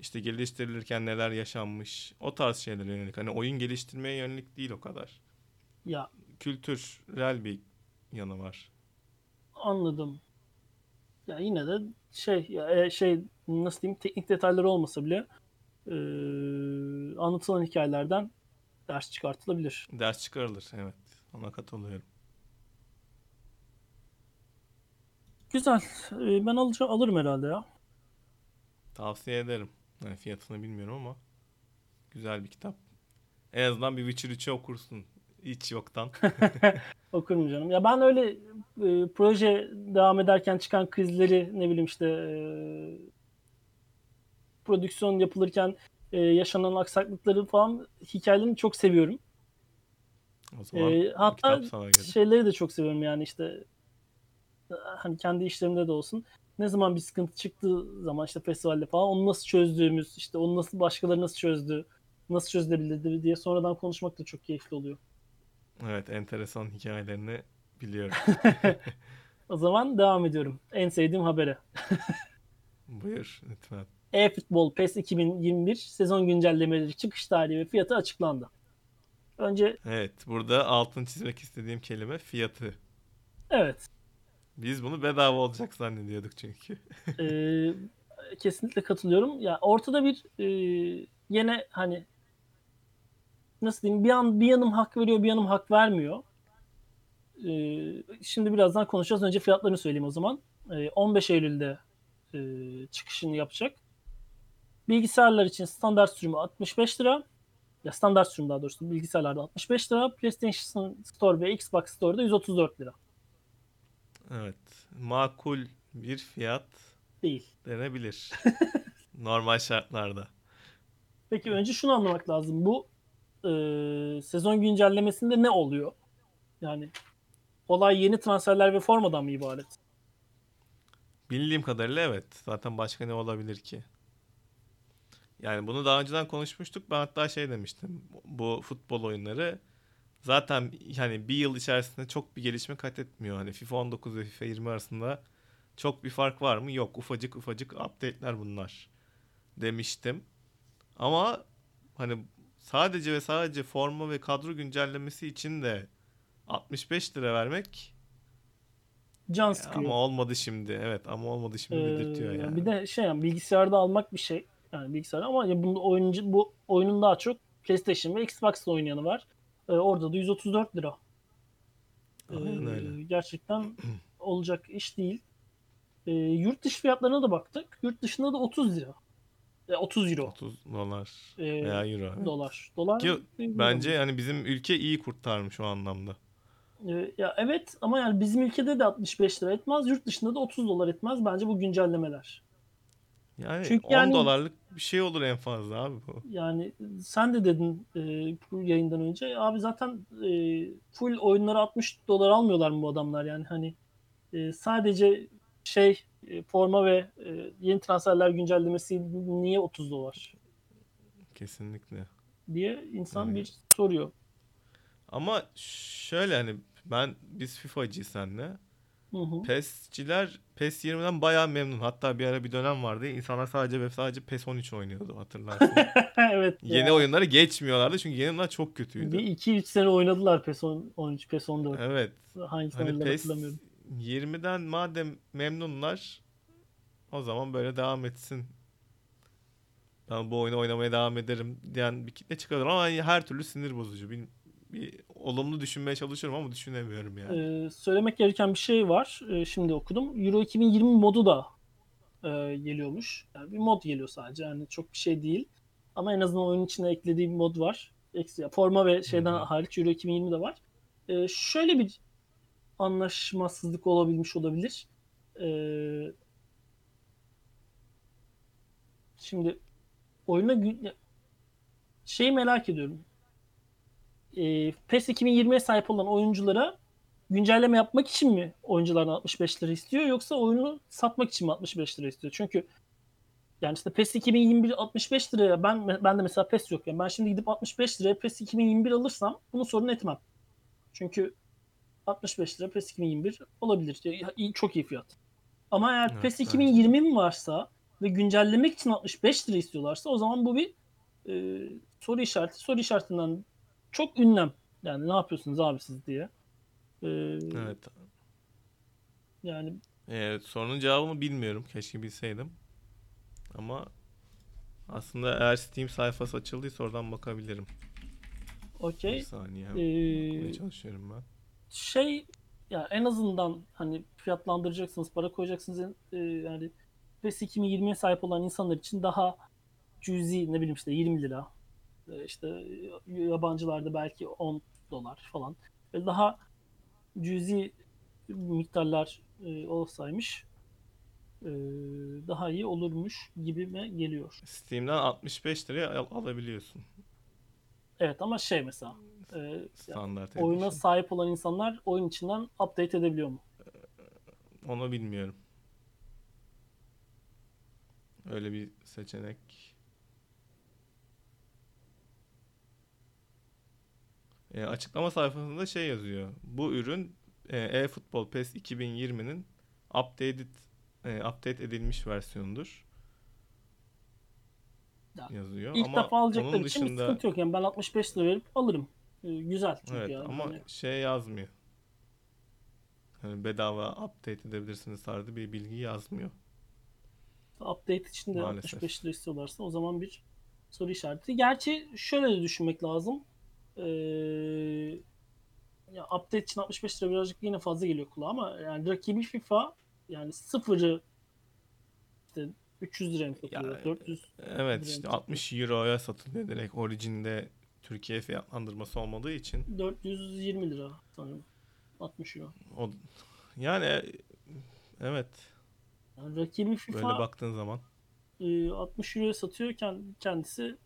işte geliştirilirken neler yaşanmış, o tarz şeylere yönelik. Hani oyun geliştirmeye yönelik değil o kadar. Ya Kültürel bir yanı var. anladım. Ya yine de şey ya, e, şey nasıl diyeyim teknik detayları olmasa bile e, anlatılan hikayelerden ders çıkartılabilir. Ders çıkarılır, evet. Ona katılıyorum. Güzel. E, ben alacağım, alırım herhalde ya. Tavsiye ederim. Yani fiyatını bilmiyorum ama güzel bir kitap. En azından bir Witcher 3'ü okursun. Hiç yoktan. *laughs* *laughs* Okurum canım. Ya ben öyle e, proje devam ederken çıkan krizleri ne bileyim işte e, prodüksiyon yapılırken e, yaşanan aksaklıkları falan hikayelerini çok seviyorum. O zaman E, hatta şeyleri de çok seviyorum yani işte hani kendi işlerimde de olsun. Ne zaman bir sıkıntı çıktığı zaman işte festivalde falan onu nasıl çözdüğümüz, işte onu nasıl başkaları nasıl çözdü, nasıl çözülebilirdi diye sonradan konuşmak da çok keyifli oluyor. Evet, enteresan hikayelerini biliyorum. *laughs* O zaman devam ediyorum. En sevdiğim habere. Buyur lütfen. E-Futbol PES 2021 sezon güncellemeleri çıkış tarihi ve fiyatı açıklandı. Önce Evet, burada altını çizmek istediğim kelime fiyatı. evet Biz bunu bedava olacak zannediyorduk çünkü. e, kesinlikle katılıyorum. Ya ortada bir e, yine hani nasıl diyeyim bir an bir yanım hak veriyor bir yanım hak vermiyor. E, şimdi birazdan konuşacağız. Önce fiyatlarını söyleyeyim o zaman. E, 15 Eylül'de e, çıkışını yapacak. Bilgisayarlar için standart sürümü 65 lira. Ya standart sürüm daha doğrusu bilgisayarlarda 65 lira. PlayStation Store ve Xbox Store'da 134 lira. Evet. Makul bir fiyat Değil. denebilir. *laughs* Normal şartlarda. Peki önce şunu anlamak lazım. Bu e, sezon güncellemesinde ne oluyor? Yani olay yeni transferler ve formadan mı ibaret? Bildiğim kadarıyla evet. Zaten başka ne olabilir ki? Yani bunu daha önceden konuşmuştuk. Ben hatta şey demiştim. Bu futbol oyunları zaten yani bir yıl içerisinde çok bir gelişme kat etmiyor. Hani FIFA 19 ve FIFA 20 arasında çok bir fark var mı? Yok. Ufacık ufacık update'ler bunlar demiştim. Ama hani sadece ve sadece forma ve kadro güncellemesi için de 65 lira vermek Can sıkıyor. ama olmadı şimdi. Evet ama olmadı şimdi Ee, dedirtiyor yani. Bir de şey bilgisayarda almak bir şey. Yani bilgisayar ama ya bunu oyuncu bu oyunun daha çok PlayStation ve Xbox'ta oynayanı var. Ee, orada da 134 lira. Ee, Aynen öyle. gerçekten *clears throat* olacak iş değil. Ee, yurt dışı fiyatlarına da baktık. Yurt dışında da 30 lira. E, 30 euro. 30 dolar Ee, veya euro. evet. dolar. Dolar. Ki bence yani bizim ülke iyi kurtarmış o anlamda. Ee, ya evet ama yani bizim ülkede de 65 lira etmez. Yurt dışında da 30 dolar etmez. Bence bu güncellemeler. Yani Çünkü 10 yani- dolarlık bir şey olur en fazla abi bu. Yani sen de dedin e, bu yayından önce abi zaten e, full oyunları 60 dolar almıyorlar mı bu adamlar yani hani e, sadece şey e, forma ve e, yeni transferler güncellemesi niye 30 dolar Kesinlikle. diye insan Evet. bir soruyor. Ama şöyle hani ben biz FIFA'cıyız senle. Hı hı. PES'ciler PES 20'den bayağı memnun. Hatta bir ara bir dönem vardı. İnsanlar sadece ve sadece PES 13 oynuyordu hatırlarsın. *laughs* evet. Yeni ya. oyunları geçmiyorlardı çünkü yeni oyunlar çok kötüydü. Bir 2-3 sene oynadılar PES 10 13, PES 14. Evet. Hangi Hani PES hatırlamıyorum. 20'den madem memnunlar o zaman böyle devam etsin. Ben bu oyunu oynamaya devam ederim diyen bir kitle çıkarır ama her türlü sinir bozucu. Bir, bir olumlu düşünmeye çalışıyorum ama düşünemiyorum yani. Ee, söylemek gereken bir şey var. Ee, şimdi okudum. Euro 2020 modu da e, geliyormuş. Yani bir mod geliyor sadece. Yani çok bir şey değil. Ama en azından oyunun içine eklediği bir mod var. Ekstra forma ve şeyden hı. hariç Euro 2020 de var. Ee, şöyle bir anlaşmazsızlık olabilmiş olabilir. Ee, şimdi oyuna şeyi merak ediyorum. Ee, PES 2020'ye sahip olan oyunculara güncelleme yapmak için mi oyunculardan 65 lira istiyor yoksa oyunu satmak için mi 65 lira istiyor? Çünkü yani işte PES 2021 65 liraya ben ben de mesela PES yok yani ben şimdi gidip 65 liraya PES 2021 alırsam bunu sorun etmem. Çünkü 65 lira PES 2021 olabilir. Çok iyi fiyat. Ama eğer Evet, PES bence. 2020 mi varsa ve güncellemek için 65 lira istiyorlarsa o zaman bu bir e, soru işareti. Soru işaretinden çok ünlem. Yani ne yapıyorsunuz abi siz diye. E, Evet. Yani Ee, sorunun cevabını bilmiyorum. Keşke bilseydim. Ama aslında eğer Steam sayfası açıldıysa oradan bakabilirim. Bir okey. saniye. E, Bakmaya çalışıyorum ben. şey ya en azından hani fiyatlandıracaksınız, para koyacaksınız e, yani PES 2020'ye sahip olan insanlar için daha cüzi ne bileyim işte 20 lira işte yabancılarda belki 10 dolar falan daha cüzi miktarlar e, olsaymış e, daha iyi olurmuş gibime geliyor. Steam'den 65 liraya al- alabiliyorsun. Evet ama şey mesela e, Standart oyuna Edition. sahip olan insanlar oyun içinden update edebiliyor mu? Onu bilmiyorum. Öyle bir seçenek. E, açıklama sayfasında şey yazıyor. Bu ürün e, eFootball PES 2020'nin updated e, update edilmiş versiyonudur Ya, yazıyor. İlk ama defa alacaklar onun için bir dışında sıkıntı yok. Yani ben 65 lira verip alırım. Ee, güzel çünkü evet yani. ama Hani şey yazmıyor. Hani bedava update edebilirsiniz tarzı bir bilgi yazmıyor. update için de Maalesef. 65 lira istiyorlarsa o zaman bir soru işareti. Gerçi şöyle de düşünmek lazım. Ee, ya update için 65 lira birazcık yine fazla geliyor kulağa ama yani rakibi FIFA yani sıfırı işte 300 liraya mı satılıyor? Ya, 400 Evet işte çıkıyor. 60 euroya satılıyor direkt orijinde Türkiye fiyatlandırması olmadığı için. 420 lira sanırım. 60 euro. O yani evet Yani rakibi böyle FIFA baktığın zaman e, 60 euroya satıyorken kendisi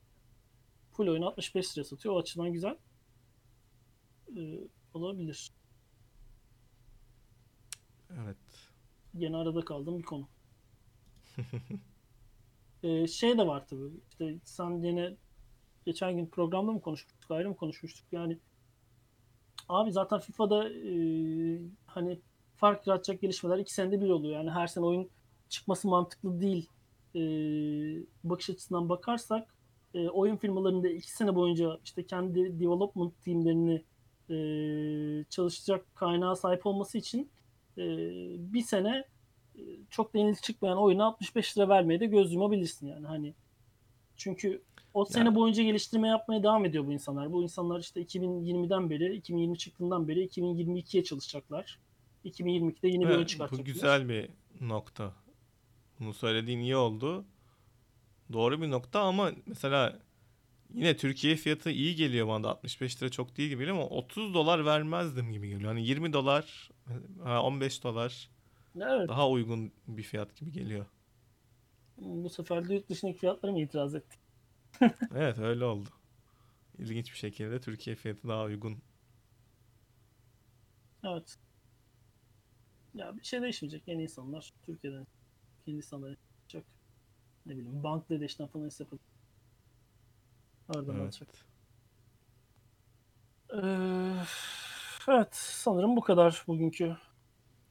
full oyunu 65 liraya satıyor. O açıdan güzel. E, olabilir. evet. Gene arada kaldığım bir konu. Ee, *laughs* şey de var tabii. İşte sen yine geçen gün programda mı konuşmuştuk, ayrı mı konuşmuştuk? Yani abi zaten FIFA'da e, hani fark yaratacak gelişmeler iki senede bir oluyor. Yani her sene oyun çıkması mantıklı değil. E, bakış açısından bakarsak e, oyun firmalarında iki sene boyunca işte kendi development teamlerini e, çalışacak kaynağa sahip olması için e, bir sene e, çok da yenilik çıkmayan oyuna 65 lira vermeye de göz yumabilirsin yani hani. Çünkü o sene boyunca geliştirme yapmaya devam ediyor bu insanlar. Bu insanlar işte 2020'den beri, 2020 çıktığından beri 2022'ye çalışacaklar. 2022'de yeni bir Ve oyun bu çıkartacaklar. güzel bir nokta. Bunu söylediğin iyi oldu. Doğru bir nokta ama mesela yine Türkiye fiyatı iyi geliyor bana da 65 lira çok değil gibi geliyor ama 30 dolar vermezdim gibi geliyor. Hani 20 dolar, ha, 15 dolar Evet. daha uygun bir fiyat gibi geliyor. Bu sefer de yurt dışındaki fiyatlara mı itiraz ettik? *laughs* Evet öyle oldu. İlginç bir şekilde Türkiye fiyatı daha uygun. Evet. Ya bir şey değişmeyecek. Yeni insanlar Türkiye'den Hindistan'dan. Ne bileyim Bangladeş'ten falan yapacak. Oradan Evet. alacak. Ee, evet sanırım bu kadar bugünkü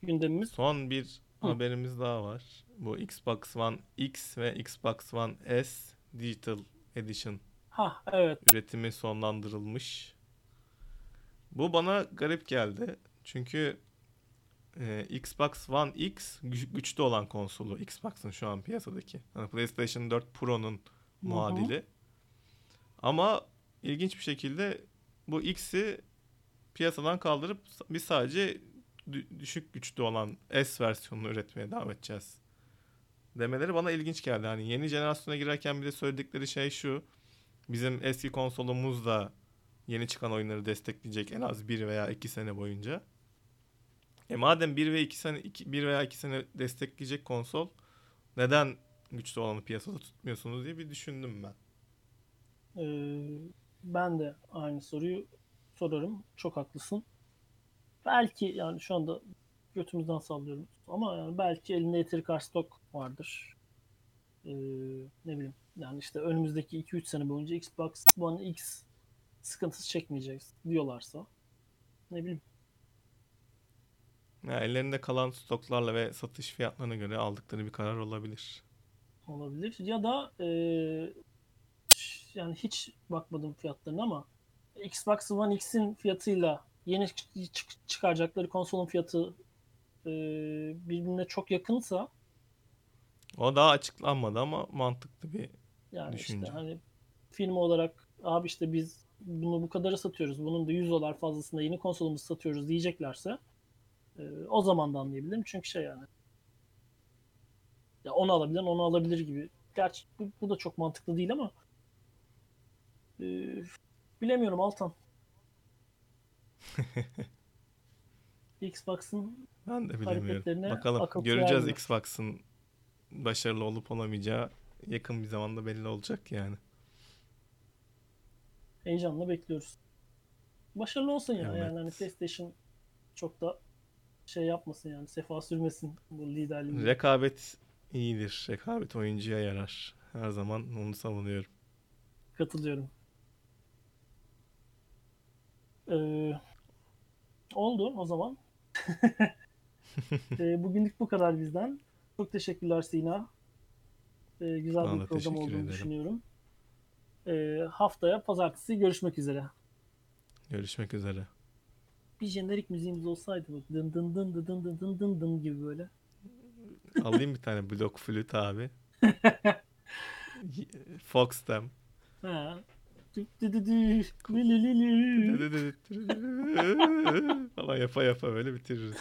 gündemimiz. Son bir Hı. haberimiz daha var. Bu Xbox One X ve Xbox One S Digital Edition Ha evet. üretimi sonlandırılmış. Bu bana garip geldi. Çünkü e, Xbox One X gü- güçlü olan konsolu. Xbox'ın şu an piyasadaki. Hani PlayStation 4 Pro'nun muadili. Ama ilginç bir şekilde bu X'i piyasadan kaldırıp biz sadece dü- düşük güçlü olan S versiyonunu üretmeye devam edeceğiz. Demeleri bana ilginç geldi. Hani yeni jenerasyona girerken bir de söyledikleri şey şu. Bizim eski konsolumuz da yeni çıkan oyunları destekleyecek en az bir veya iki sene boyunca. E madem bir ve iki sene iki, bir veya iki sene destekleyecek konsol neden güçlü olanı piyasada tutmuyorsunuz diye bir düşündüm ben. Ee, ben de aynı soruyu sorarım. Çok haklısın. Belki yani şu anda götümüzden sallıyoruz ama yani belki elinde yeteri kadar stok vardır. Ee, ne bileyim yani işte önümüzdeki 2-3 sene boyunca Xbox One X sıkıntısı çekmeyeceğiz diyorlarsa ne bileyim Ya ellerinde kalan stoklarla ve satış fiyatlarına göre aldıkları bir karar olabilir. olabilir. Ya da e, yani hiç bakmadım fiyatlarına ama Xbox One X'in fiyatıyla yeni çık- çık- çıkaracakları konsolun fiyatı e, birbirine çok yakınsa O daha açıklanmadı ama mantıklı bir yani Düşünce. işte hani firma olarak abi işte biz bunu bu kadara satıyoruz. Bunun da 100 dolar fazlasında yeni konsolumuzu satıyoruz diyeceklerse e, o zaman da anlayabilirim. Çünkü şey yani ya onu alabilir, onu alabilir gibi. Gerçi bu, bu da çok mantıklı değil ama e, bilemiyorum Altan. *laughs* Xbox'ın ben de bilemiyorum. Bakalım göreceğiz. Xbox'ın başarılı olup olamayacağı yakın bir zamanda belli olacak yani. heyecanla bekliyoruz. Başarılı olsun ya. Evet. Yani hani PlayStation çok da şey yapmasın yani sefa sürmesin bu liderliği. Rekabet iyidir. Rekabet oyuncuya yarar. Her zaman onu savunuyorum. Katılıyorum. Ee, oldu o zaman. *laughs* Ee, bugünlük bu kadar bizden. Çok teşekkürler Sina. Ee, güzel Bana bir program olduğunu ederim. düşünüyorum. Ee, haftaya pazartesi görüşmek üzere. Görüşmek üzere. Bir jenerik müziğimiz olsaydı bak dın dın dın dın dın dın dın dın dın gibi böyle. Alayım bir tane blok flüt abi. Fox'tem. Ha. Falan yapa yapa böyle bitiririz.